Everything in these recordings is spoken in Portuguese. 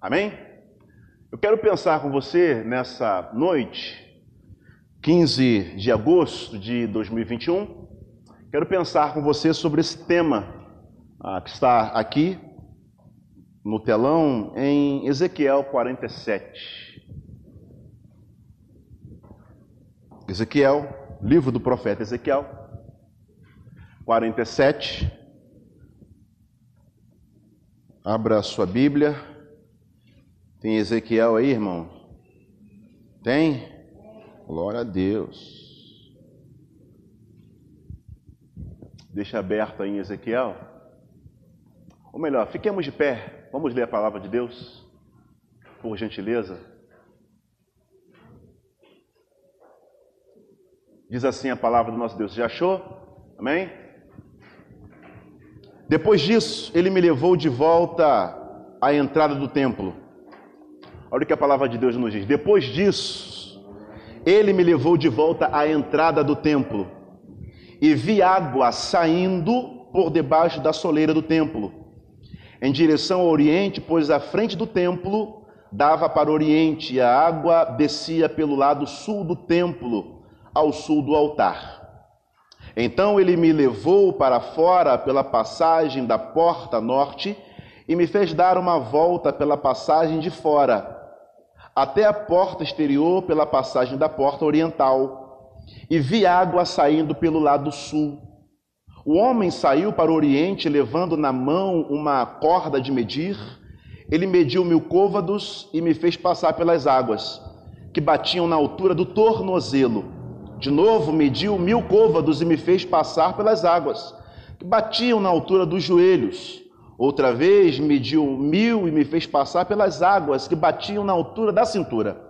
Amém? Eu quero pensar com você nessa noite, 15 de agosto de 2021. Quero pensar com você sobre esse tema ah, que está aqui no telão em Ezequiel 47. Ezequiel, livro do profeta Ezequiel 47. Abra a sua Bíblia. Tem Ezequiel aí, irmão? Tem? Glória a Deus. Deixa aberto aí em Ezequiel. Ou melhor, fiquemos de pé. Vamos ler a palavra de Deus, por gentileza. Diz assim a palavra do nosso Deus. Já achou? Amém? Depois disso, ele me levou de volta à entrada do templo Olha o que a palavra de Deus nos diz. Depois disso, ele me levou de volta à entrada do templo e vi água saindo por debaixo da soleira do templo, em direção ao oriente, pois a frente do templo dava para o oriente e a água descia pelo lado sul do templo, ao sul do altar. Então ele me levou para fora pela passagem da porta norte e me fez dar uma volta pela passagem de fora até a porta exterior pela passagem da porta oriental, e vi água saindo pelo lado sul. O homem saiu para o oriente, levando na mão uma corda de medir. Ele mediu mil côvados e me fez passar pelas águas, que batiam na altura do tornozelo. De novo, mediu mil côvados e me fez passar pelas águas, que batiam na altura dos joelhos. Outra vez mediu mil e me fez passar pelas águas que batiam na altura da cintura.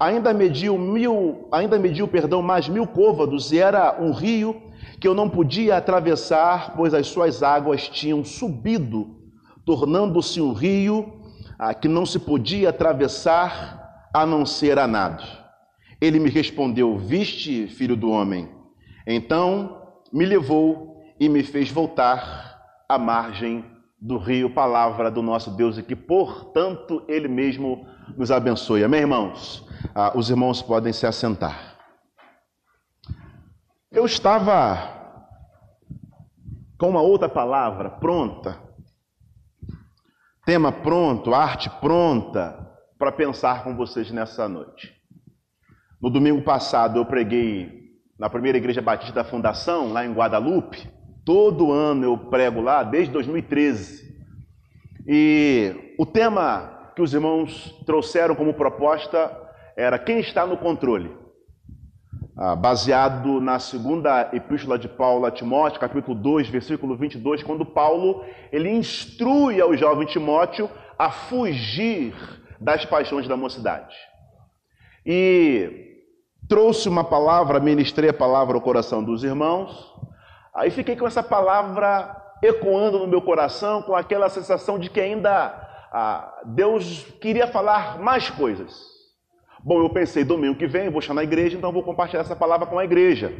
Ainda mediu mil, ainda mediu, perdão, mais mil côvados e era um rio que eu não podia atravessar, pois as suas águas tinham subido, tornando-se um rio ah, que não se podia atravessar a não ser a nado. Ele me respondeu: Viste, filho do homem? Então me levou e me fez voltar à margem do rio, palavra do nosso Deus, e que, portanto, Ele mesmo nos abençoe. Amém, irmãos? Ah, os irmãos podem se assentar. Eu estava com uma outra palavra pronta, tema pronto, arte pronta, para pensar com vocês nessa noite. No domingo passado eu preguei na primeira igreja batista da Fundação, lá em Guadalupe, Todo ano eu prego lá, desde 2013. E o tema que os irmãos trouxeram como proposta era quem está no controle. Ah, baseado na segunda epístola de Paulo a Timóteo, capítulo 2, versículo 22, quando Paulo ele instrui ao jovem Timóteo a fugir das paixões da mocidade. E trouxe uma palavra, ministrei a palavra ao coração dos irmãos, Aí fiquei com essa palavra ecoando no meu coração, com aquela sensação de que ainda ah, Deus queria falar mais coisas. Bom, eu pensei, domingo que vem vou estar na igreja, então vou compartilhar essa palavra com a igreja.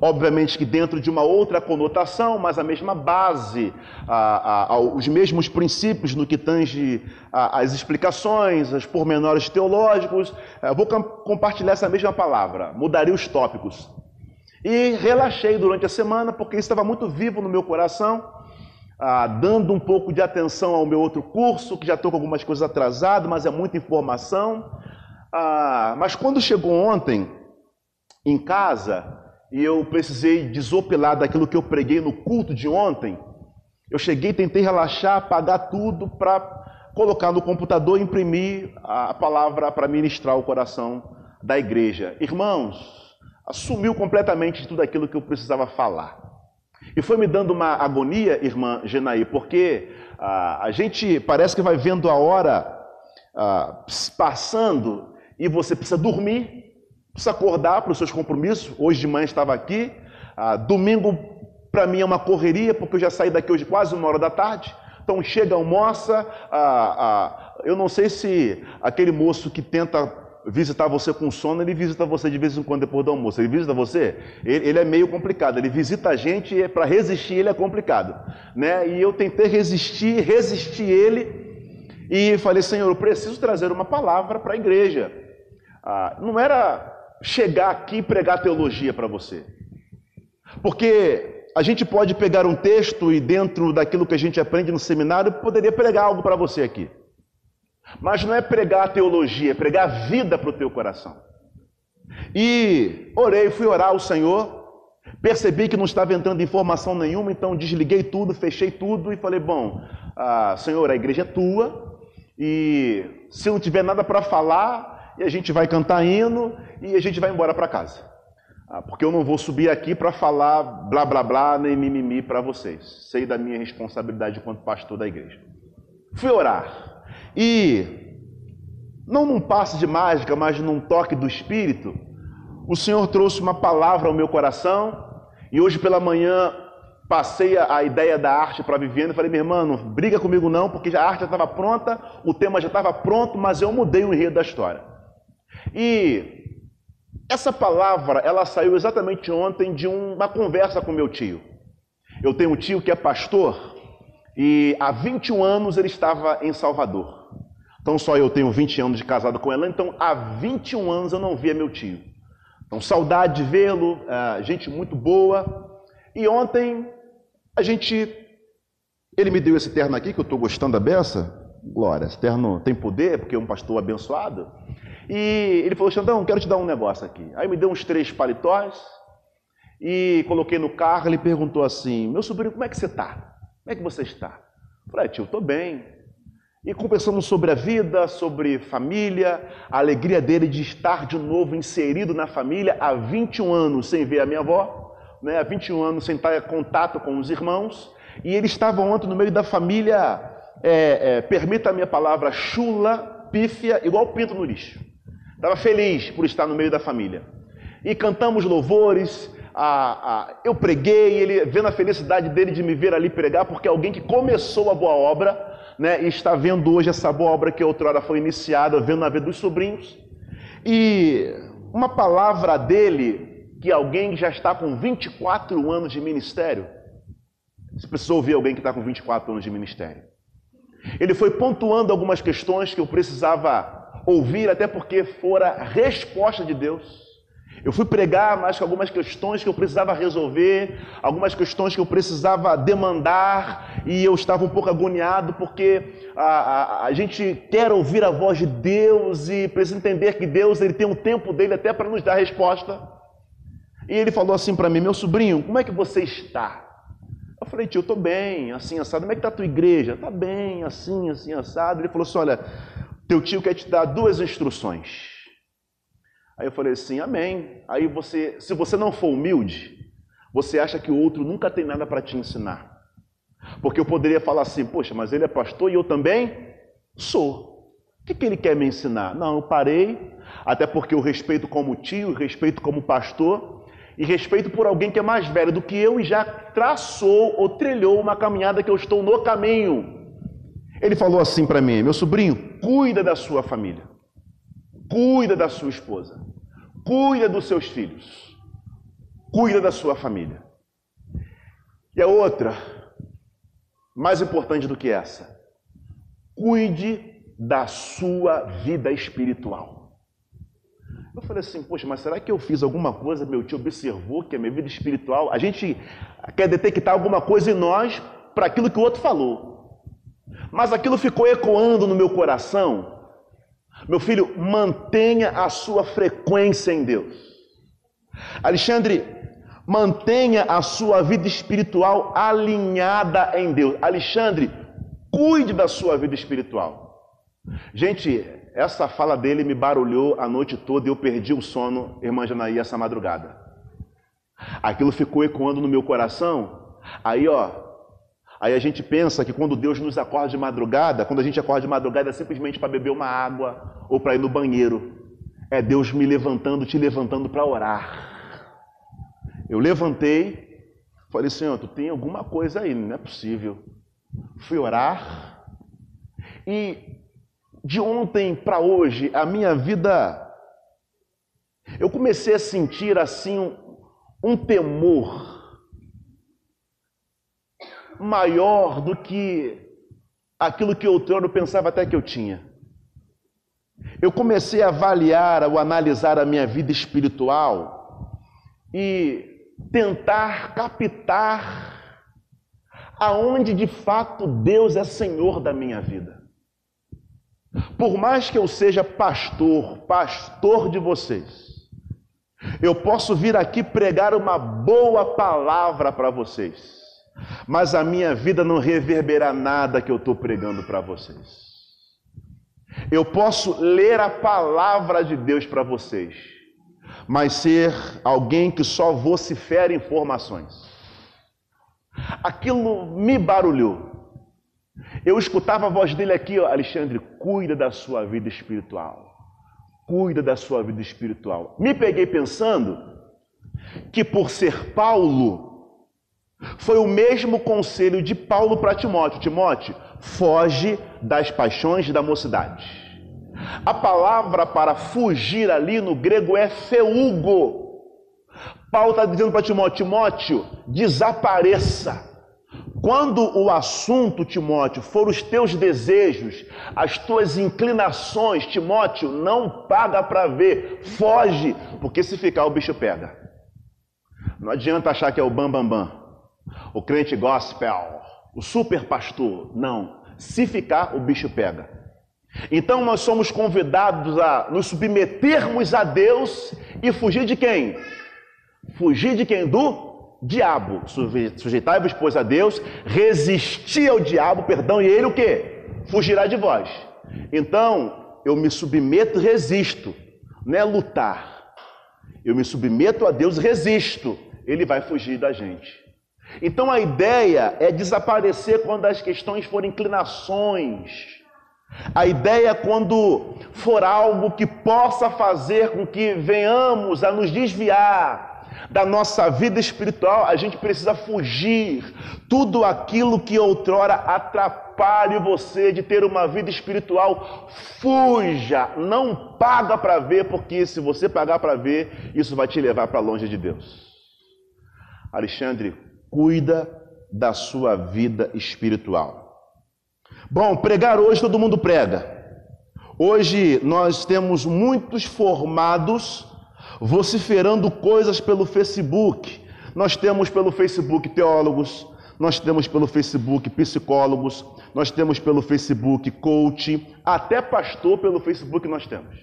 Obviamente que dentro de uma outra conotação, mas a mesma base, os mesmos princípios no que tange as explicações, os pormenores teológicos. Eu vou compartilhar essa mesma palavra, mudaria os tópicos. E relaxei durante a semana, porque estava muito vivo no meu coração, ah, dando um pouco de atenção ao meu outro curso, que já estou com algumas coisas atrasadas, mas é muita informação. Ah, mas quando chegou ontem, em casa, e eu precisei desopilar daquilo que eu preguei no culto de ontem, eu cheguei, tentei relaxar, apagar tudo para colocar no computador e imprimir a palavra para ministrar o coração da igreja. Irmãos, assumiu completamente tudo aquilo que eu precisava falar. E foi me dando uma agonia, irmã Genaí, porque ah, a gente parece que vai vendo a hora ah, passando e você precisa dormir, precisa acordar para os seus compromissos. Hoje de manhã estava aqui, ah, domingo para mim é uma correria, porque eu já saí daqui hoje quase uma hora da tarde. Então chega, almoça. Ah, ah, eu não sei se aquele moço que tenta visitar você com sono, ele visita você de vez em quando depois do almoço. Ele visita você? Ele, ele é meio complicado. Ele visita a gente é, para resistir ele é complicado. Né? E eu tentei resistir, resistir ele. E falei, Senhor, eu preciso trazer uma palavra para a igreja. Ah, não era chegar aqui e pregar teologia para você. Porque a gente pode pegar um texto e, dentro daquilo que a gente aprende no seminário, poderia pregar algo para você aqui. Mas não é pregar teologia, é pregar vida para o teu coração. E orei, fui orar ao Senhor, percebi que não estava entrando informação nenhuma, então desliguei tudo, fechei tudo e falei: Bom, ah, Senhor, a igreja é tua, e se não tiver nada para falar, a gente vai cantar hino e a gente vai embora para casa. Ah, porque eu não vou subir aqui para falar blá blá blá nem mimimi para vocês. Sei da minha responsabilidade enquanto pastor da igreja. Fui orar. E, não num passe de mágica, mas num toque do Espírito, o Senhor trouxe uma palavra ao meu coração. E hoje pela manhã passei a, ideia da arte para a Viviane e falei, minha irmã, não briga comigo não, porque a arte já estava pronta, o tema já estava pronto, mas eu mudei o enredo da história. E essa palavra, ela saiu exatamente ontem de uma conversa com meu tio. Eu tenho um tio que é pastor e há 21 anos ele estava em Salvador. Então só eu tenho 20 anos de casado com ela, então há 21 anos eu não via meu tio. Então saudade de vê-lo, é, gente muito boa. E ontem a gente, ele me deu esse terno aqui que eu estou gostando da beça. Glória, esse terno tem poder porque é um pastor abençoado. E ele falou, Xandão, quero te dar um negócio aqui. Aí me deu uns três paletós e coloquei no carro. Ele perguntou assim: Meu sobrinho, como é que você está? Como é que você está? Eu falei, tio, estou bem. E conversamos sobre a vida, sobre família, a alegria dele de estar de novo inserido na família há 21 anos sem ver a minha avó, né? há 21 anos sem estar em contato com os irmãos. E ele estava ontem no meio da família, é, é, permita a minha palavra, chula, pífia, igual pinto no lixo. Estava feliz por estar no meio da família. E cantamos louvores. A, a, eu preguei, ele vendo a felicidade dele de me ver ali pregar, porque alguém que começou a boa obra, né, e está vendo hoje essa boa obra que outrora foi iniciada, vendo na vida dos sobrinhos. E uma palavra dele, que alguém já está com 24 anos de ministério, você precisa ouvir alguém que está com 24 anos de ministério. Ele foi pontuando algumas questões que eu precisava ouvir, até porque fora resposta de Deus. Eu fui pregar mais com algumas questões que eu precisava resolver, algumas questões que eu precisava demandar, e eu estava um pouco agoniado, porque a, a, a gente quer ouvir a voz de Deus e precisa entender que Deus ele tem um tempo dele até para nos dar resposta. E ele falou assim para mim: Meu sobrinho, como é que você está? Eu falei, tio, eu estou bem, assim, assado. Como é que está a tua igreja? Está bem, assim, assim, assado. Ele falou assim: Olha, teu tio quer te dar duas instruções. Aí eu falei assim, amém. Aí você, se você não for humilde, você acha que o outro nunca tem nada para te ensinar. Porque eu poderia falar assim, poxa, mas ele é pastor e eu também sou. O que, que ele quer me ensinar? Não, eu parei, até porque eu respeito como tio, respeito como pastor, e respeito por alguém que é mais velho do que eu e já traçou ou trilhou uma caminhada que eu estou no caminho. Ele falou assim para mim: meu sobrinho, cuida da sua família, cuida da sua esposa, cuida dos seus filhos, cuida da sua família. E a outra, mais importante do que essa, cuide da sua vida espiritual. Eu falei assim, poxa, mas será que eu fiz alguma coisa? Meu tio observou que a minha vida espiritual. A gente quer detectar alguma coisa em nós para aquilo que o outro falou. Mas aquilo ficou ecoando no meu coração. Meu filho, mantenha a sua frequência em Deus. Alexandre, mantenha a sua vida espiritual alinhada em Deus. Alexandre, cuide da sua vida espiritual. Gente, essa fala dele me barulhou a noite toda e eu perdi o sono, irmã Janaí, essa madrugada. Aquilo ficou ecoando no meu coração. Aí, ó, Aí a gente pensa que quando Deus nos acorda de madrugada, quando a gente acorda de madrugada é simplesmente para beber uma água ou para ir no banheiro. É Deus me levantando, te levantando para orar. Eu levantei, falei, Senhor, tu tem alguma coisa aí, não é possível. Fui orar e de ontem para hoje, a minha vida, eu comecei a sentir assim um, um temor maior do que aquilo que outrora pensava até que eu tinha. Eu comecei a avaliar ou analisar a minha vida espiritual e tentar captar aonde de fato Deus é Senhor da minha vida. Por mais que eu seja pastor, pastor de vocês, eu posso vir aqui pregar uma boa palavra para vocês, mas a minha vida não reverberar nada que eu estou pregando para vocês. Eu posso ler a palavra de Deus para vocês, mas ser alguém que só vocifera informações. Aquilo me barulhou. Eu escutava a voz dele aqui, Alexandre, cuida da sua vida espiritual. Cuida da sua vida espiritual. Me peguei pensando que por ser Paulo, foi o mesmo conselho de Paulo para Timóteo: Timóteo, foge das paixões da mocidade. A palavra para fugir ali no grego é feugo. Paulo está dizendo para Timóteo: Timóteo, desapareça. Quando o assunto, Timóteo, for os teus desejos, as tuas inclinações, Timóteo, não paga para ver, foge, porque se ficar o bicho pega. Não adianta achar que é o bambambam, bam, bam, o crente gospel, o super pastor. Não, se ficar o bicho pega. Então nós somos convidados a nos submetermos a Deus e fugir de quem? Fugir de quem? Do diabo. Sujeitai-vos, pois, a Deus, resistir ao diabo, perdão, e ele o que? Fugirá de vós. Então, eu me submeto e resisto. Não é lutar. Eu me submeto a Deus, resisto. Ele vai fugir da gente. Então a ideia é desaparecer quando as questões forem inclinações. A ideia é quando for algo que possa fazer com que venhamos a nos desviar da nossa vida espiritual, a gente precisa fugir tudo aquilo que outrora atrapalhe você de ter uma vida espiritual. Fuja, não paga para ver, porque se você pagar para ver, isso vai te levar para longe de Deus. Alexandre, cuida da sua vida espiritual. Bom, pregar hoje todo mundo prega. Hoje nós temos muitos formados vociferando coisas pelo Facebook. Nós temos pelo Facebook teólogos, nós temos pelo Facebook psicólogos, nós temos pelo Facebook coach, até pastor pelo Facebook nós temos.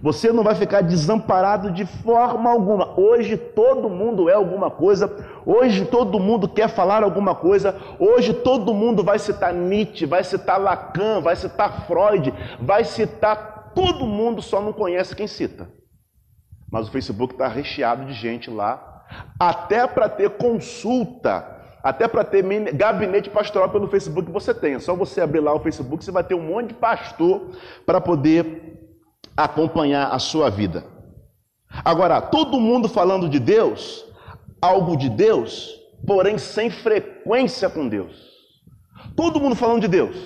Você não vai ficar desamparado de forma alguma. Hoje todo mundo é alguma coisa, hoje todo mundo quer falar alguma coisa, hoje todo mundo vai citar Nietzsche, vai citar Lacan, vai citar Freud, vai citar todo mundo, só não conhece quem cita. Mas o Facebook está recheado de gente lá, até para ter consulta, até para ter gabinete pastoral pelo Facebook você tem. É só você abrir lá o Facebook, você vai ter um monte de pastor para poder acompanhar a sua vida. Agora, todo mundo falando de Deus, algo de Deus, porém sem frequência com Deus. Todo mundo falando de Deus.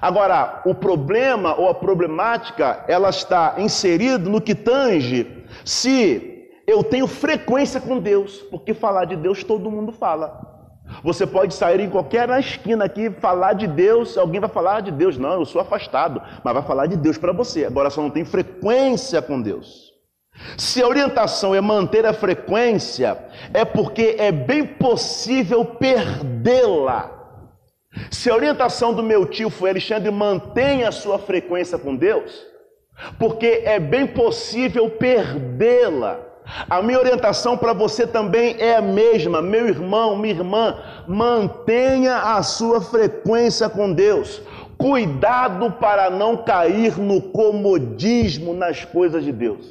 Agora, o problema ou a problemática, ela está inserida no que tange se eu tenho frequência com Deus, porque falar de Deus todo mundo fala. Você pode sair em qualquer esquina aqui falar de Deus, alguém vai falar de Deus, não, eu sou afastado, mas vai falar de Deus para você. Agora só não tem frequência com Deus. Se a orientação é manter a frequência, é porque é bem possível perdê-la. Se a orientação do meu tio foi Alexandre, mantenha a sua frequência com Deus, porque é bem possível perdê-la. A minha orientação para você também é a mesma, meu irmão, minha irmã, mantenha a sua frequência com Deus. Cuidado para não cair no comodismo nas coisas de Deus.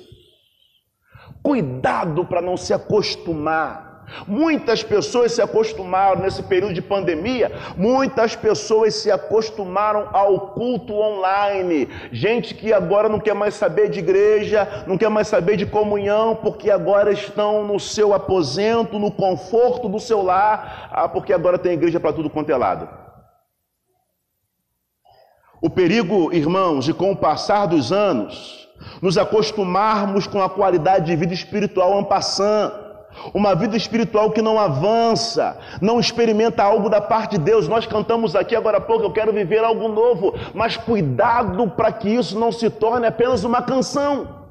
Cuidado para não se acostumar. Muitas pessoas se acostumaram nesse período de pandemia, muitas pessoas se acostumaram ao culto online. Gente que agora não quer mais saber de igreja, não quer mais saber de comunhão, porque agora estão no seu aposento, no conforto do seu lar, ah, porque agora tem igreja para tudo quanto é lado. O perigo, irmãos, de com o passar dos anos, nos acostumarmos com a qualidade de vida espiritual ampassando uma vida espiritual que não avança, não experimenta algo da parte de Deus. Nós cantamos aqui agora há pouco, eu quero viver algo novo, mas cuidado para que isso não se torne apenas uma canção.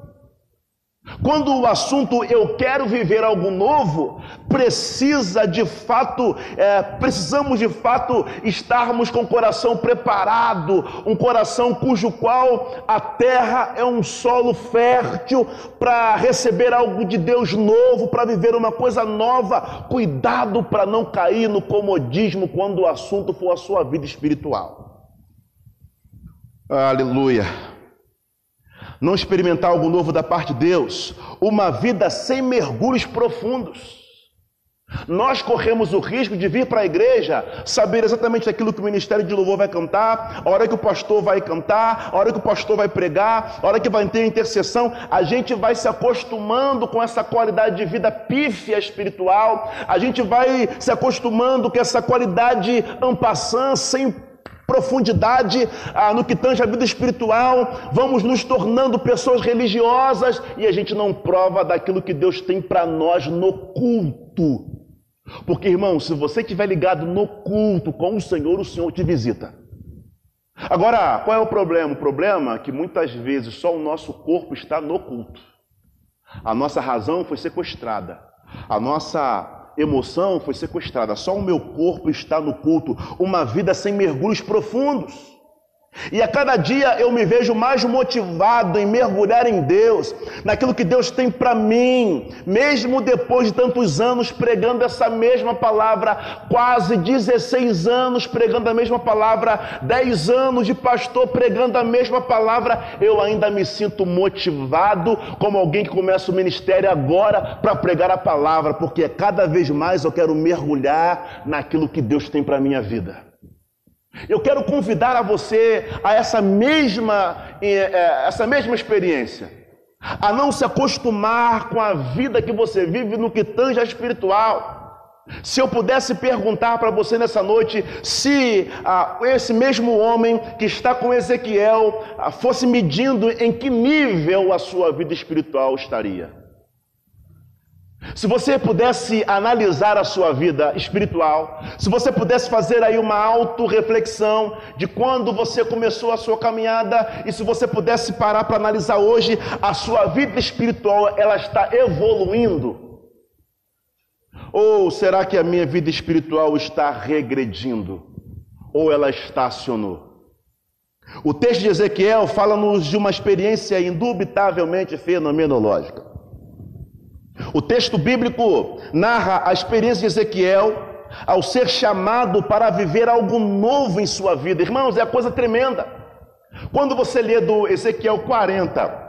Quando o assunto eu quero viver algo novo, precisa de fato, é, precisamos de fato estarmos com o coração preparado, um coração cujo qual a terra é um solo fértil para receber algo de Deus novo, para viver uma coisa nova. Cuidado para não cair no comodismo quando o assunto for a sua vida espiritual. Aleluia não experimentar algo novo da parte de Deus, uma vida sem mergulhos profundos. Nós corremos o risco de vir para a igreja, saber exatamente aquilo que o ministério de louvor vai cantar, a hora que o pastor vai cantar, a hora que o pastor vai pregar, a hora que vai ter intercessão, a gente vai se acostumando com essa qualidade de vida pífia espiritual, a gente vai se acostumando com essa qualidade ampassã, sem profundidade ah, no que tange a vida espiritual, vamos nos tornando pessoas religiosas e a gente não prova daquilo que Deus tem para nós no culto. Porque, irmão, se você estiver ligado no culto com o Senhor, o Senhor te visita. Agora, qual é o problema? O problema é que muitas vezes só o nosso corpo está no culto. A nossa razão foi sequestrada. A nossa emoção foi sequestrada, só o meu corpo está no culto, uma vida sem mergulhos profundos. E a cada dia eu me vejo mais motivado em mergulhar em Deus, naquilo que Deus tem para mim, mesmo depois de tantos anos pregando essa mesma palavra, quase 16 anos pregando a mesma palavra, 10 anos de pastor pregando a mesma palavra, eu ainda me sinto motivado como alguém que começa o ministério agora para pregar a palavra, porque cada vez mais eu quero mergulhar naquilo que Deus tem para minha vida. Eu quero convidar a você a essa mesma, eh, eh, essa mesma experiência, a não se acostumar com a vida que você vive no que tange a espiritual. Se eu pudesse perguntar para você nessa noite, se ah, esse mesmo homem que está com Ezequiel ah, fosse medindo em que nível a sua vida espiritual estaria. Se você pudesse analisar a sua vida espiritual, se você pudesse fazer aí uma autorreflexão de quando você começou a sua caminhada, e se você pudesse parar para analisar hoje, a sua vida espiritual, ela está evoluindo? Ou será que a minha vida espiritual está regredindo? Ou ela estacionou? O texto de Ezequiel fala-nos de uma experiência indubitavelmente fenomenológica. O texto bíblico narra a experiência de Ezequiel ao ser chamado para viver algo novo em sua vida. Irmãos, é a coisa tremenda. Quando você lê do Ezequiel 40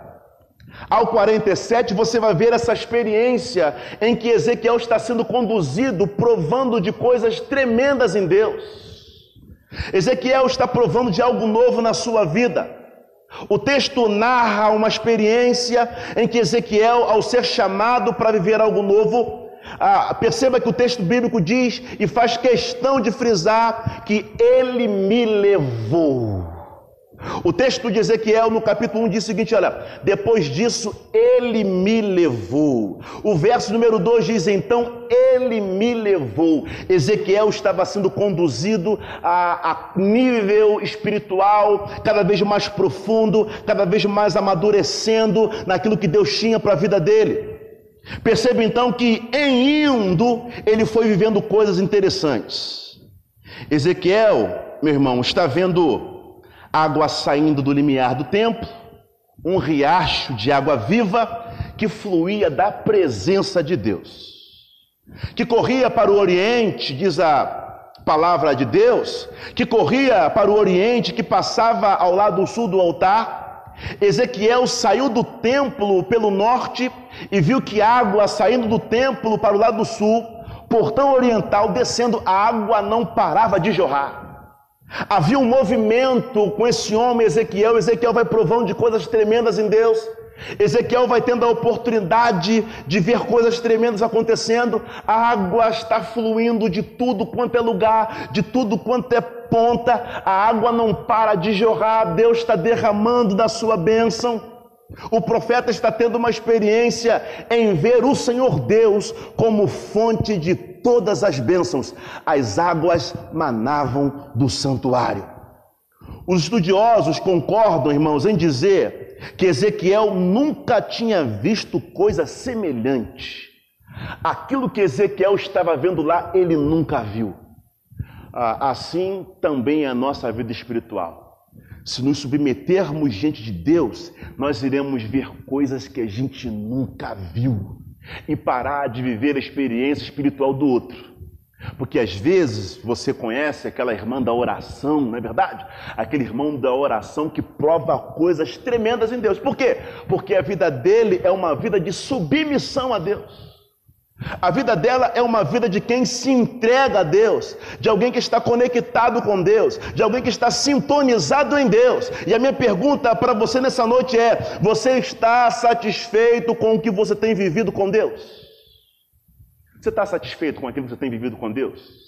ao 47, você vai ver essa experiência em que Ezequiel está sendo conduzido, provando de coisas tremendas em Deus. Ezequiel está provando de algo novo na sua vida. O texto narra uma experiência em que Ezequiel, ao ser chamado para viver algo novo, ah, perceba que o texto bíblico diz e faz questão de frisar que ele me levou. O texto de Ezequiel, no capítulo 1, diz o seguinte: olha, depois disso ele me levou. O verso número 2 diz: então ele me levou. Ezequiel estava sendo conduzido a, a nível espiritual cada vez mais profundo, cada vez mais amadurecendo naquilo que Deus tinha para a vida dele. Perceba então que em indo, ele foi vivendo coisas interessantes. Ezequiel, meu irmão, está vendo água saindo do limiar do templo, um riacho de água viva que fluía da presença de Deus, que corria para o oriente, diz a palavra de Deus, que corria para o oriente, que passava ao lado sul do altar. Ezequiel saiu do templo pelo norte e viu que água saindo do templo para o lado sul, portão oriental descendo, a água não parava de jorrar. Havia um movimento com esse homem, Ezequiel. Ezequiel vai provando de coisas tremendas em Deus. Ezequiel vai tendo a oportunidade de ver coisas tremendas acontecendo. A água está fluindo de tudo quanto é lugar, de tudo quanto é ponta. A água não para de jorrar. Deus está derramando da sua bênção. O profeta está tendo uma experiência em ver o Senhor Deus como fonte de todas as bênçãos. As águas manavam do santuário. Os estudiosos concordam, irmãos, em dizer que Ezequiel nunca tinha visto coisa semelhante. Aquilo que Ezequiel estava vendo lá, ele nunca viu. Ah, assim também é a nossa vida espiritual. Se nos submetermos diante de Deus, nós iremos ver coisas que a gente nunca viu e parar de viver a experiência espiritual do outro. Porque às vezes você conhece aquela irmã da oração, não é verdade? Aquele irmão da oração que prova coisas tremendas em Deus. Por quê? Porque a vida dele é uma vida de submissão a Deus. A vida dela é uma vida de quem se entrega a Deus, de alguém que está conectado com Deus, de alguém que está sintonizado em Deus. E a minha pergunta para você nessa noite é: você está satisfeito com o que você tem vivido com Deus? Você está satisfeito com aquilo que você tem vivido com Deus?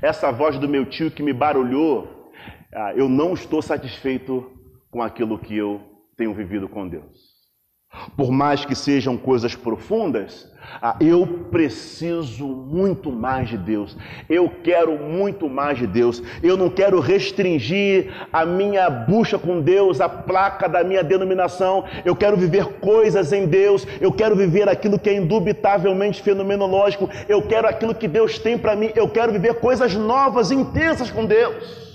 Essa voz do meu tio que me barulhou, ah, eu não estou satisfeito com aquilo que eu tenho vivido com Deus. Por mais que sejam coisas profundas, ah, eu preciso muito mais de Deus. Eu quero muito mais de Deus. Eu não quero restringir a minha bucha com Deus, a placa da minha denominação. Eu quero viver coisas em Deus. Eu quero viver aquilo que é indubitavelmente fenomenológico. Eu quero aquilo que Deus tem para mim. Eu quero viver coisas novas, intensas com Deus.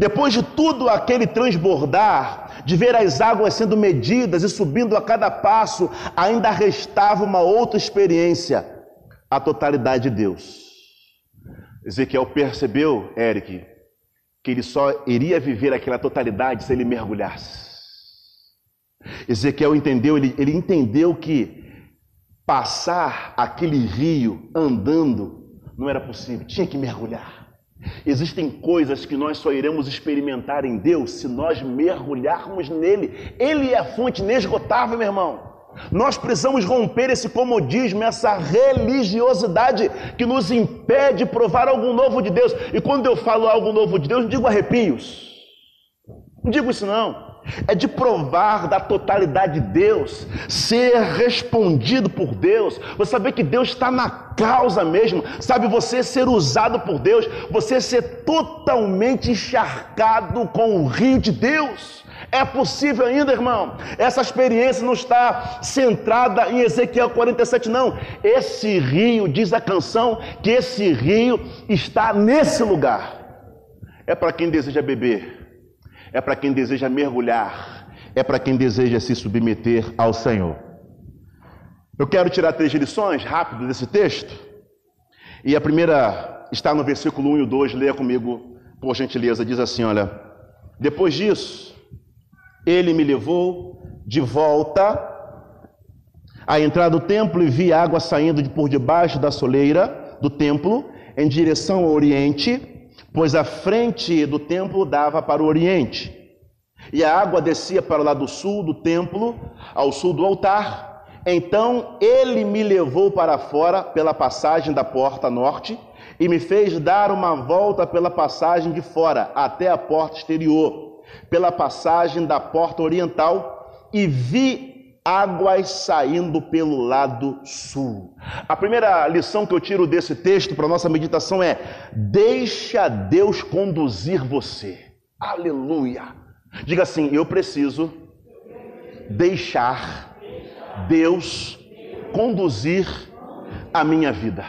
Depois de tudo aquele transbordar, de ver as águas sendo medidas e subindo a cada passo, ainda restava uma outra experiência: a totalidade de Deus. Ezequiel percebeu, Eric, que ele só iria viver aquela totalidade se ele mergulhasse. Ezequiel entendeu, ele, ele entendeu que passar aquele rio andando não era possível, tinha que mergulhar. Existem coisas que nós só iremos experimentar em Deus se nós mergulharmos nele. Ele é a fonte inesgotável, meu irmão. Nós precisamos romper esse comodismo, essa religiosidade que nos impede de provar algo novo de Deus. E quando eu falo algo novo de Deus, não digo arrepios. Não digo isso não é de provar da totalidade de Deus, ser respondido por Deus, você saber que Deus está na causa mesmo, sabe? Você ser usado por Deus, você ser totalmente encharcado com o rio de Deus. É possível ainda, irmão. Essa experiência não está centrada em Ezequiel 47, não. Esse rio, diz a canção, que esse rio está nesse lugar. É para quem deseja beber é para quem deseja mergulhar, é para quem deseja se submeter ao Senhor. Eu quero tirar três lições rápido desse texto. E a primeira está no versículo 1 e 2, leia comigo, por gentileza, diz assim: olha, depois disso, ele me levou de volta à entrada do templo e vi água saindo de por debaixo da soleira do templo em direção ao oriente pois a frente do templo dava para o oriente, e a água descia para o lado sul do templo, ao sul do altar. Então ele me levou para fora pela passagem da porta norte e me fez dar uma volta pela passagem de fora até a porta exterior, pela passagem da porta oriental, e vi águas saindo pelo lado sul. A primeira lição que eu tiro desse texto para nossa meditação é: deixa Deus conduzir você. Aleluia. Diga assim: eu preciso deixar Deus conduzir a minha vida.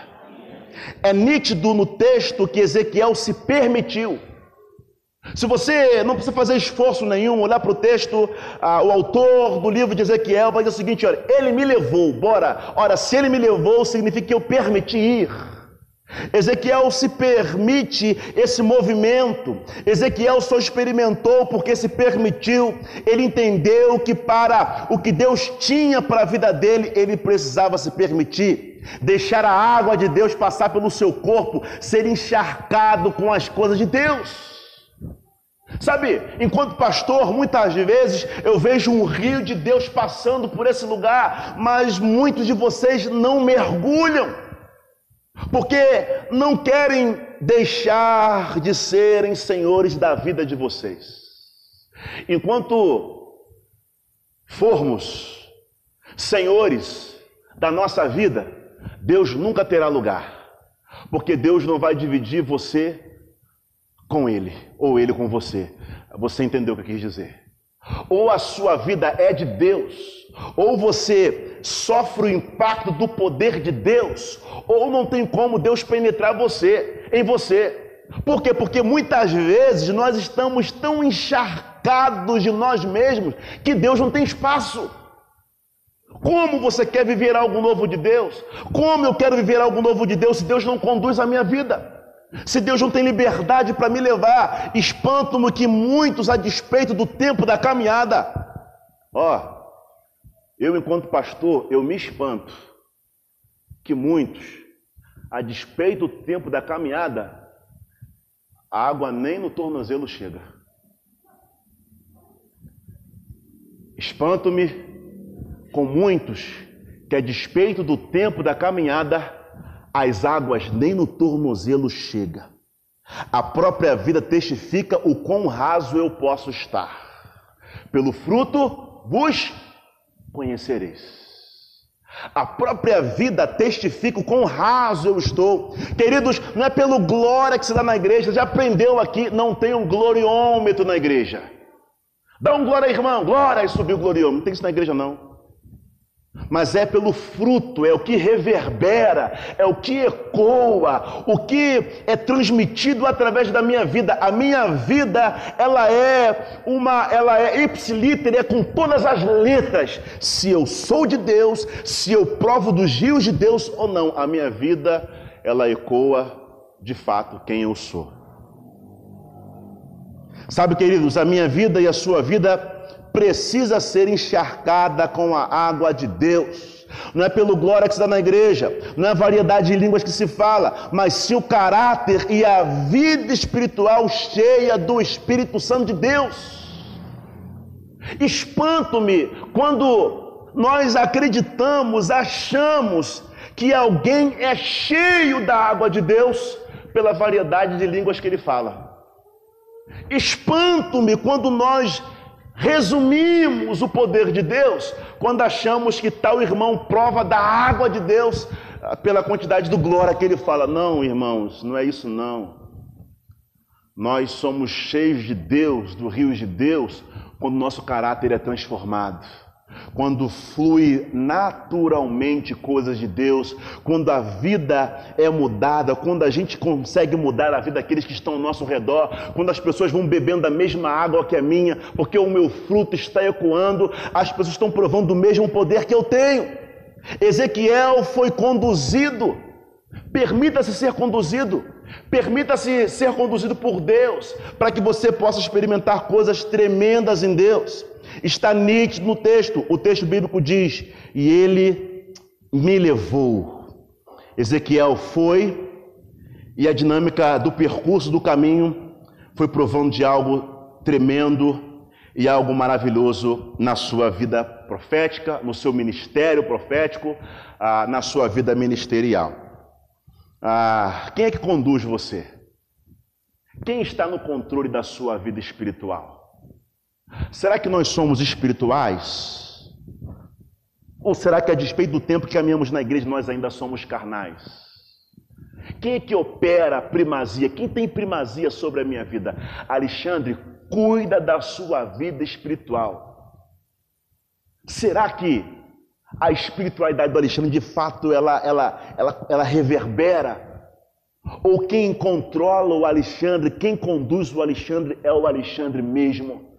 É nítido no texto que Ezequiel se permitiu se você não precisa fazer esforço nenhum, olhar para o texto, ah, o autor do livro de Ezequiel vai dizer o seguinte: olha, ele me levou, bora. Ora, se ele me levou, significa que eu permiti ir. Ezequiel se permite esse movimento. Ezequiel só experimentou porque se permitiu. Ele entendeu que para o que Deus tinha para a vida dele, ele precisava se permitir. Deixar a água de Deus passar pelo seu corpo, ser encharcado com as coisas de Deus. Sabe, enquanto pastor, muitas vezes eu vejo um rio de Deus passando por esse lugar, mas muitos de vocês não mergulham, porque não querem deixar de serem senhores da vida de vocês. Enquanto formos senhores da nossa vida, Deus nunca terá lugar. Porque Deus não vai dividir você com Ele, ou Ele com você. Você entendeu o que eu quis dizer? Ou a sua vida é de Deus, ou você sofre o impacto do poder de Deus, ou não tem como Deus penetrar você, em você. Por quê? Porque muitas vezes nós estamos tão encharcados de nós mesmos que Deus não tem espaço. Como você quer viver algo novo de Deus? Como eu quero viver algo novo de Deus se Deus não conduz a minha vida? Se Deus não tem liberdade para me levar, espanto-me que muitos, a despeito do tempo da caminhada, ó, eu enquanto pastor, eu me espanto que muitos, a despeito do tempo da caminhada, a água nem no tornozelo chega. Espanto-me com muitos que, a despeito do tempo da caminhada, as águas nem no tornozelo chega. A própria vida testifica o quão raso eu posso estar. Pelo fruto vos conhecereis. A própria vida testifica o quão raso eu estou. Queridos, não é pelo glória que se dá na igreja, já aprendeu aqui, não tem um gloriômetro na igreja. Dá um glória, irmão, glória, e subiu o gloriômetro. Não tem isso na igreja, não mas é pelo fruto, é o que reverbera, é o que ecoa, o que é transmitido através da minha vida. A minha vida, ela é uma, ela é ipsiliter, é com todas as letras. Se eu sou de Deus, se eu provo dos rios de Deus ou não, a minha vida, ela ecoa de fato quem eu sou. Sabe, queridos, a minha vida e a sua vida precisa ser encharcada com a água de Deus. Não é pelo glória que se dá na igreja, não é a variedade de línguas que se fala, mas se o caráter e a vida espiritual cheia do Espírito Santo de Deus. Espanto-me quando nós acreditamos, achamos que alguém é cheio da água de Deus pela variedade de línguas que ele fala. Espanto-me quando nós resumimos o poder de Deus quando achamos que tal irmão prova da água de Deus ah, pela quantidade do glória que ele fala. Não, irmãos, não é isso não. Nós somos cheios de Deus, do rio de Deus, quando nosso caráter é transformado quando flui naturalmente coisas de Deus, quando a vida é mudada, quando a gente consegue mudar a vida daqueles que estão ao nosso redor, quando as pessoas vão bebendo da mesma água que a minha, porque o meu fruto está ecoando, as pessoas estão provando do mesmo poder que eu tenho. Ezequiel foi conduzido, permita-se ser conduzido. Permita-se ser conduzido por Deus, para que você possa experimentar coisas tremendas em Deus. Está nítido no texto. O texto bíblico diz: E ele me levou. Ezequiel foi, e a dinâmica do percurso do caminho foi provando de algo tremendo e algo maravilhoso na sua vida profética, no seu ministério profético, ah, na sua vida ministerial. Ah, quem é que conduz você? Quem está no controle da sua vida espiritual? Será que nós somos espirituais? Ou será que, a despeito do tempo que caminhamos na igreja, nós ainda somos carnais? Quem é que opera a primazia? Quem tem primazia sobre a minha vida? Alexandre, cuida da sua vida espiritual. Será que a espiritualidade do Alexandre, de fato, ela, ela, ela, ela reverbera? Ou quem controla o Alexandre, quem conduz o Alexandre é o Alexandre mesmo?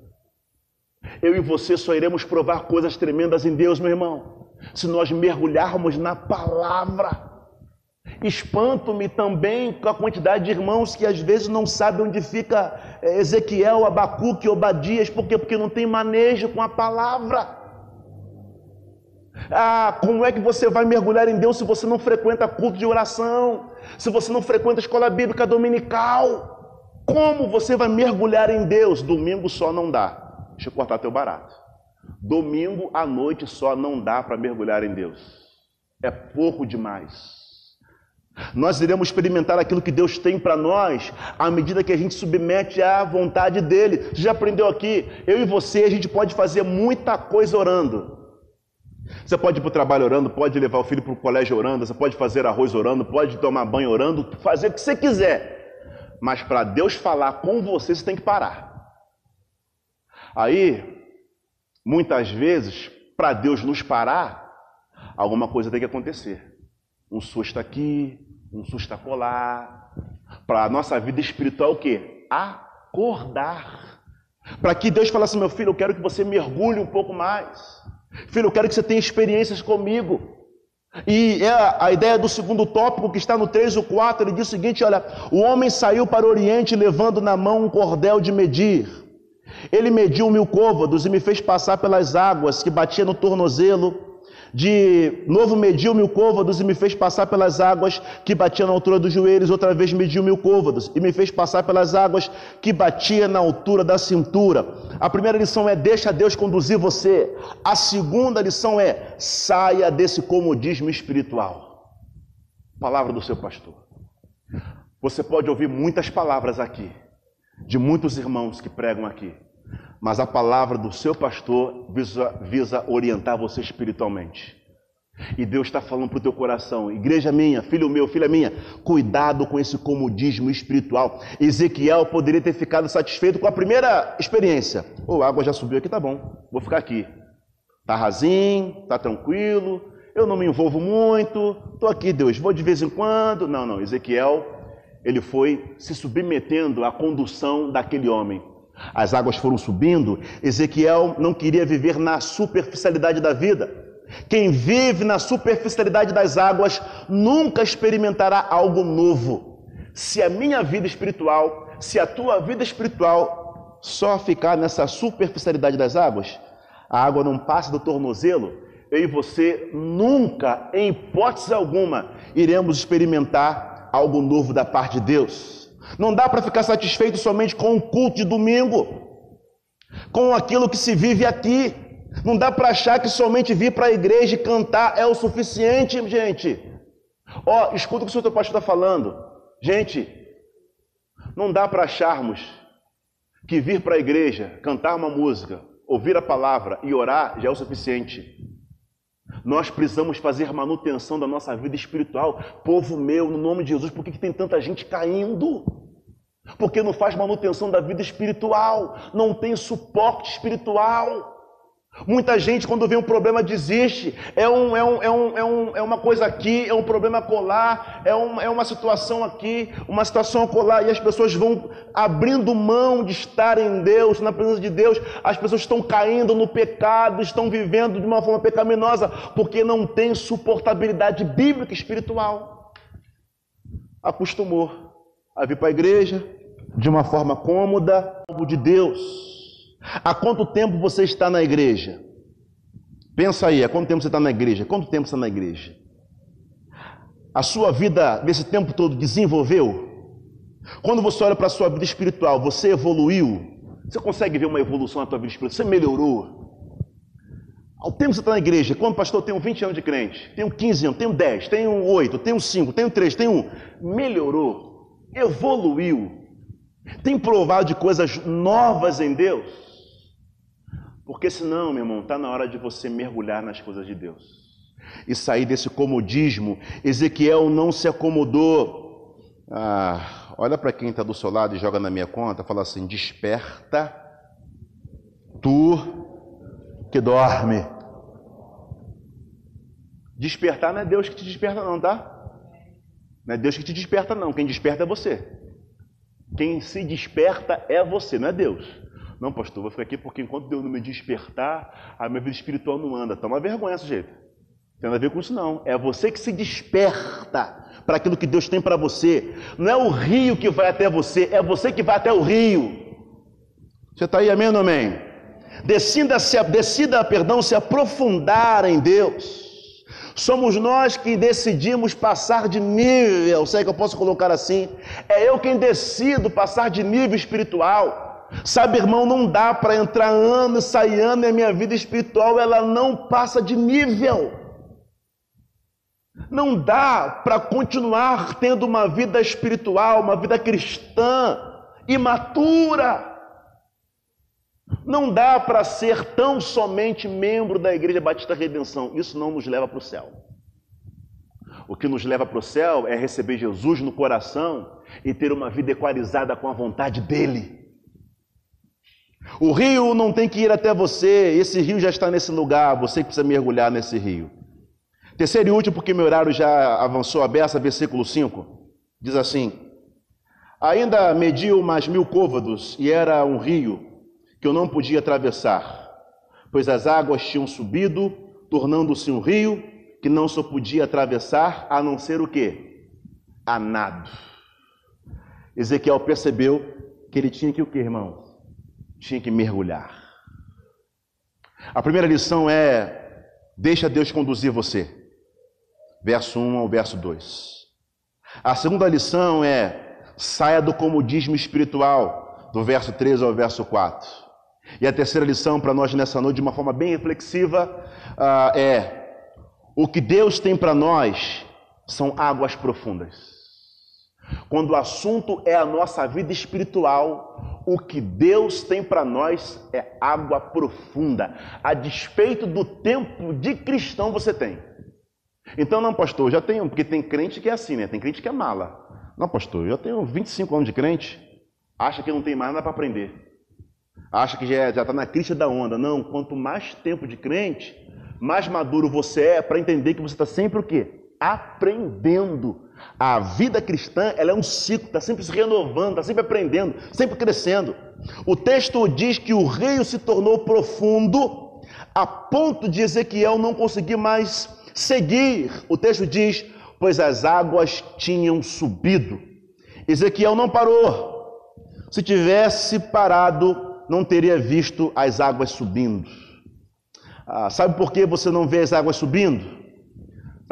Eu e você só iremos provar coisas tremendas em Deus, meu irmão, se nós mergulharmos na palavra. Espanto-me também com a quantidade de irmãos que às vezes não sabem onde fica é, Ezequiel, Abacuque, Obadias, por quê? Porque não tem manejo com a palavra. Ah, como é que você vai mergulhar em Deus se você não frequenta culto de oração? Se você não frequenta escola bíblica dominical? Como você vai mergulhar em Deus? Domingo só não dá. Deixa eu cortar teu barato. Domingo à noite só não dá para mergulhar em Deus. É pouco demais. Nós iremos experimentar aquilo que Deus tem para nós à medida que a gente submete à vontade dele. Você já aprendeu aqui? Eu e você, a gente pode fazer muita coisa orando. Você pode ir para o trabalho orando, pode levar o filho para o colégio orando, você pode fazer arroz orando, pode tomar banho orando, fazer o que você quiser. Mas para Deus falar com você, você tem que parar. Aí, muitas vezes, para Deus nos parar, alguma coisa tem que acontecer. Um susto aqui, um susto acolá. Para a nossa vida espiritual, o quê? Acordar. Para que Deus falasse, meu filho, eu quero que você mergulhe um pouco mais. Filho, eu quero que você tenha experiências comigo. E é a ideia do segundo tópico que está no 3 ou 4, ele diz o seguinte: olha, o homem saiu para o Oriente levando na mão um cordel de medir. Ele mediu mil côvados e me fez passar pelas águas que batia no tornozelo de novo mediu mil côvados e me fez passar pelas águas que batiam na altura dos joelhos, outra vez mediu mil côvados e me fez passar pelas águas que batia na altura da cintura. A primeira lição é deixa Deus conduzir você. A segunda lição é saia desse comodismo espiritual. Palavra do seu pastor. Você pode ouvir muitas palavras aqui, de muitos irmãos que pregam aqui mas a palavra do seu pastor visa, visa orientar você espiritualmente. E Deus está falando para o teu coração, igreja minha, filho meu, filha minha, cuidado com esse comodismo espiritual. Ezequiel poderia ter ficado satisfeito com a primeira experiência. Ou oh, água já subiu aqui, tá bom, vou ficar aqui. Tá rasinho, tá tranquilo, eu não me envolvo muito, estou aqui, Deus, vou de vez em quando. Não, não, Ezequiel, ele foi se submetendo à condução daquele homem. As águas foram subindo, Ezequiel não queria viver na superficialidade da vida. Quem vive na superficialidade das águas nunca experimentará algo novo. Se a minha vida espiritual, se a tua vida espiritual só ficar nessa superficialidade das águas, a água não passa do tornozelo, eu e você nunca, em hipótese alguma, iremos experimentar algo novo da parte de Deus. Não dá para ficar satisfeito somente com o culto de domingo, com aquilo que se vive aqui. Não dá para achar que somente vir para a igreja e cantar é o suficiente, gente. Ó, oh, escuta o que o seu pastor está falando. Gente, não dá para acharmos que vir para a igreja, cantar uma música, ouvir a palavra e orar já é o suficiente. Nós precisamos fazer manutenção da nossa vida espiritual. Povo meu, no nome de Jesus, por que, que tem tanta gente caindo? Porque não faz manutenção da vida espiritual, não tem suporte espiritual. Muita gente, quando vem um problema, desiste. É, um, é, um, é, um, é, um, é uma coisa aqui, é um problema colar, é, um, é uma situação aqui, uma situação colar, e as pessoas vão abrindo mão de estar em Deus, na presença de Deus. As pessoas estão caindo no pecado, estão vivendo de uma forma pecaminosa, porque não tem suportabilidade bíblica e espiritual. Acostumou a vir para a igreja de uma forma cômoda, de Deus Há quanto tempo você está na igreja? Pensa aí, há quanto tempo você está na igreja? Quanto tempo você está na igreja? A sua vida nesse tempo todo desenvolveu? Quando você olha para a sua vida espiritual, você evoluiu? Você consegue ver uma evolução na tua vida espiritual? Você melhorou? Ao tempo que você está na igreja, quando pastor, tenho 20 anos de crente, tenho 15 anos, tenho 10, tenho 8, tenho 5, tenho 3, tenho 1. Melhorou, evoluiu, tem provado de coisas novas em Deus. Porque senão, meu irmão, está na hora de você mergulhar nas coisas de Deus e sair desse comodismo. Ezequiel não se acomodou. Ah, olha para quem está do seu lado e joga na minha conta, fala assim: desperta, tu que dorme. Despertar não é Deus que te desperta, não, tá? Não é Deus que te desperta, não. Quem desperta é você. Quem se desperta é você, não é Deus. Não, pastor, vou ficar aqui porque enquanto Deus não me despertar, a minha vida espiritual não anda. Toma vergonha esse jeito. Tem nada a ver com isso, não. É você que se desperta para aquilo que Deus tem para você. Não é o rio que vai até você, é você que vai até o rio. Você está aí, amém ou não amém? Decida, se, decida, perdão, se aprofundar em Deus. Somos nós que decidimos passar de nível, sei que eu posso colocar assim. É eu quem decido passar de nível espiritual. Sabe, irmão, não dá para entrar ano e sair ano e a minha vida espiritual ela não passa de nível. Não dá para continuar tendo uma vida espiritual, uma vida cristã imatura. Não dá para ser tão somente membro da Igreja Batista Redenção. Isso não nos leva para o céu. O que nos leva para o céu é receber Jesus no coração e ter uma vida equalizada com a vontade dele. O rio não tem que ir até você, esse rio já está nesse lugar, você que precisa mergulhar nesse rio. Terceiro e último, porque meu horário já avançou a beça, versículo 5, diz assim: Ainda mediu mais mil côvados, e era um rio que eu não podia atravessar, pois as águas tinham subido, tornando-se um rio que não só podia atravessar, a não ser o quê? A nado. Ezequiel percebeu que ele tinha que o quê, irmão? Tinha que mergulhar. A primeira lição é: deixa Deus conduzir você. Verso 1 ao verso 2. A segunda lição é: saia do comodismo espiritual, do verso 3 ao verso 4. E a terceira lição para nós nessa noite, de uma forma bem reflexiva, uh, é: o que Deus tem para nós são águas profundas. Quando o assunto é a nossa vida espiritual, o que Deus tem para nós é água profunda, a despeito do tempo de cristão você tem. Então, não, pastor, já tenho, porque tem crente que é assim, né? Tem crente que é mala. Não, pastor, eu tenho 25 anos de crente, acha que não tem mais nada para aprender. Acha que já está na crista da onda. Não, quanto mais tempo de crente, mais maduro você é para entender que você está sempre o quê? Aprendendo. A vida cristã ela é um ciclo, está sempre se renovando, está sempre aprendendo, sempre crescendo. O texto diz que o rio se tornou profundo a ponto de Ezequiel não conseguir mais seguir. O texto diz: pois as águas tinham subido. Ezequiel não parou. Se tivesse parado, não teria visto as águas subindo. Ah, sabe por que você não vê as águas subindo?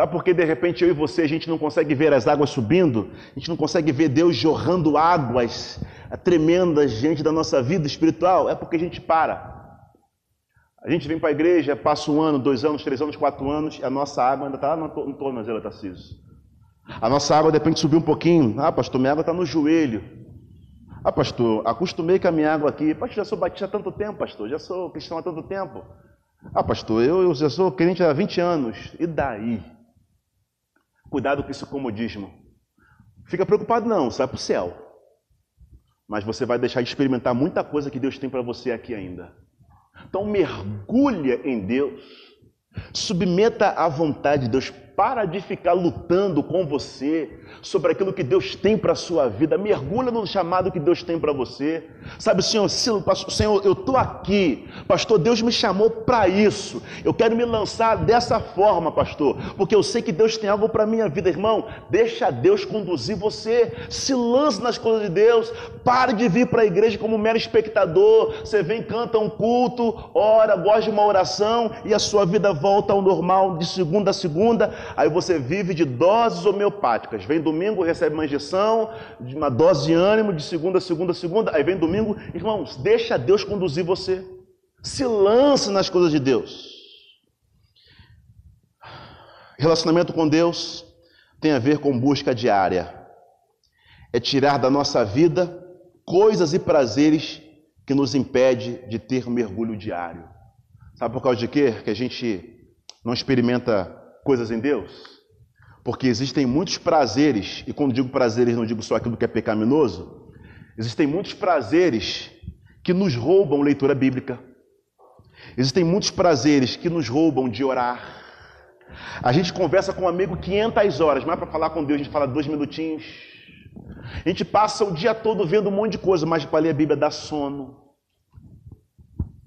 Sabe por que de repente eu e você a gente não consegue ver as águas subindo? A gente não consegue ver Deus jorrando águas tremendas diante da nossa vida espiritual? É porque a gente para. A gente vem para a igreja, passa um ano, dois anos, três anos, quatro anos, a nossa água ainda está no, no tornozelo, Tarcísio. A nossa água depende de subir um pouquinho. Ah, pastor, minha água está no joelho. Ah, pastor, acostumei com a minha água aqui. Pastor, já sou batista há tanto tempo, pastor. Já sou cristão há tanto tempo. Ah, pastor, eu, eu já sou crente há 20 anos. E daí? Cuidado com esse comodismo. Fica preocupado não, sai para o céu. Mas você vai deixar de experimentar muita coisa que Deus tem para você aqui ainda. Então mergulha em Deus. Submeta à vontade de Deus. Para de ficar lutando com você sobre aquilo que Deus tem para a sua vida. Mergulha no chamado que Deus tem para você. Sabe, Senhor, Senhor, eu estou aqui. Pastor, Deus me chamou para isso. Eu quero me lançar dessa forma, pastor, porque eu sei que Deus tem algo para a minha vida, irmão. Deixa Deus conduzir você. Se lance nas coisas de Deus. Pare de vir para a igreja como mero espectador. Você vem, canta um culto, ora, gosta de uma oração e a sua vida volta ao normal de segunda a segunda aí você vive de doses homeopáticas. Vem domingo, recebe uma injeção, uma dose de ânimo, de segunda segunda segunda, aí vem domingo, irmãos, deixa Deus conduzir você. Se lance nas coisas de Deus. Relacionamento com Deus tem a ver com busca diária. É tirar da nossa vida coisas e prazeres que nos impede de ter um mergulho diário. Sabe por causa de quê? Que a gente não experimenta coisas em Deus? Porque existem muitos prazeres, e quando digo prazeres, não digo só aquilo que é pecaminoso, existem muitos prazeres que nos roubam leitura bíblica. Existem muitos prazeres que nos roubam de orar. A gente conversa com um amigo 500 horas, mas para falar com Deus a gente fala dois minutinhos. A gente passa o dia todo vendo um monte de coisa, mas para ler a Bíblia dá sono.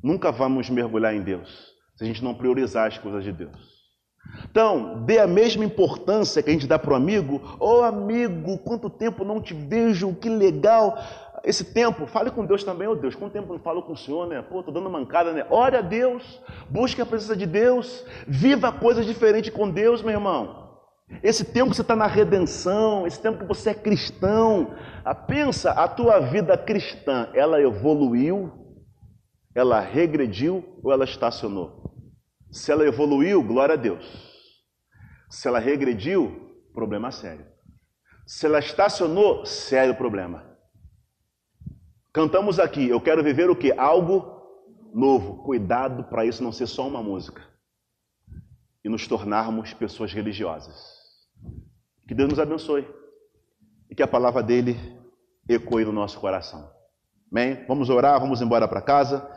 Nunca vamos mergulhar em Deus se a gente não priorizar as coisas de Deus. Então, dê a mesma importância que a gente dá para o amigo. Ô oh, amigo, quanto tempo não te vejo, que legal. Esse tempo, fale com Deus também, ô oh, Deus, quanto tempo não falo com o Senhor, né? Pô, tô dando mancada, né? Ore a Deus, busque a presença de Deus, viva coisas diferentes com Deus, meu irmão. Esse tempo que você está na redenção, esse tempo que você é cristão, pensa, a tua vida cristã, ela evoluiu, ela regrediu ou ela estacionou? Se ela evoluiu, glória a Deus. Se ela regrediu, problema sério. Se ela estacionou, sério problema. Cantamos aqui, eu quero viver o que? Algo novo. Cuidado para isso não ser só uma música e nos tornarmos pessoas religiosas. Que Deus nos abençoe e que a palavra dele ecoe no nosso coração. Amém? Vamos orar, vamos embora para casa.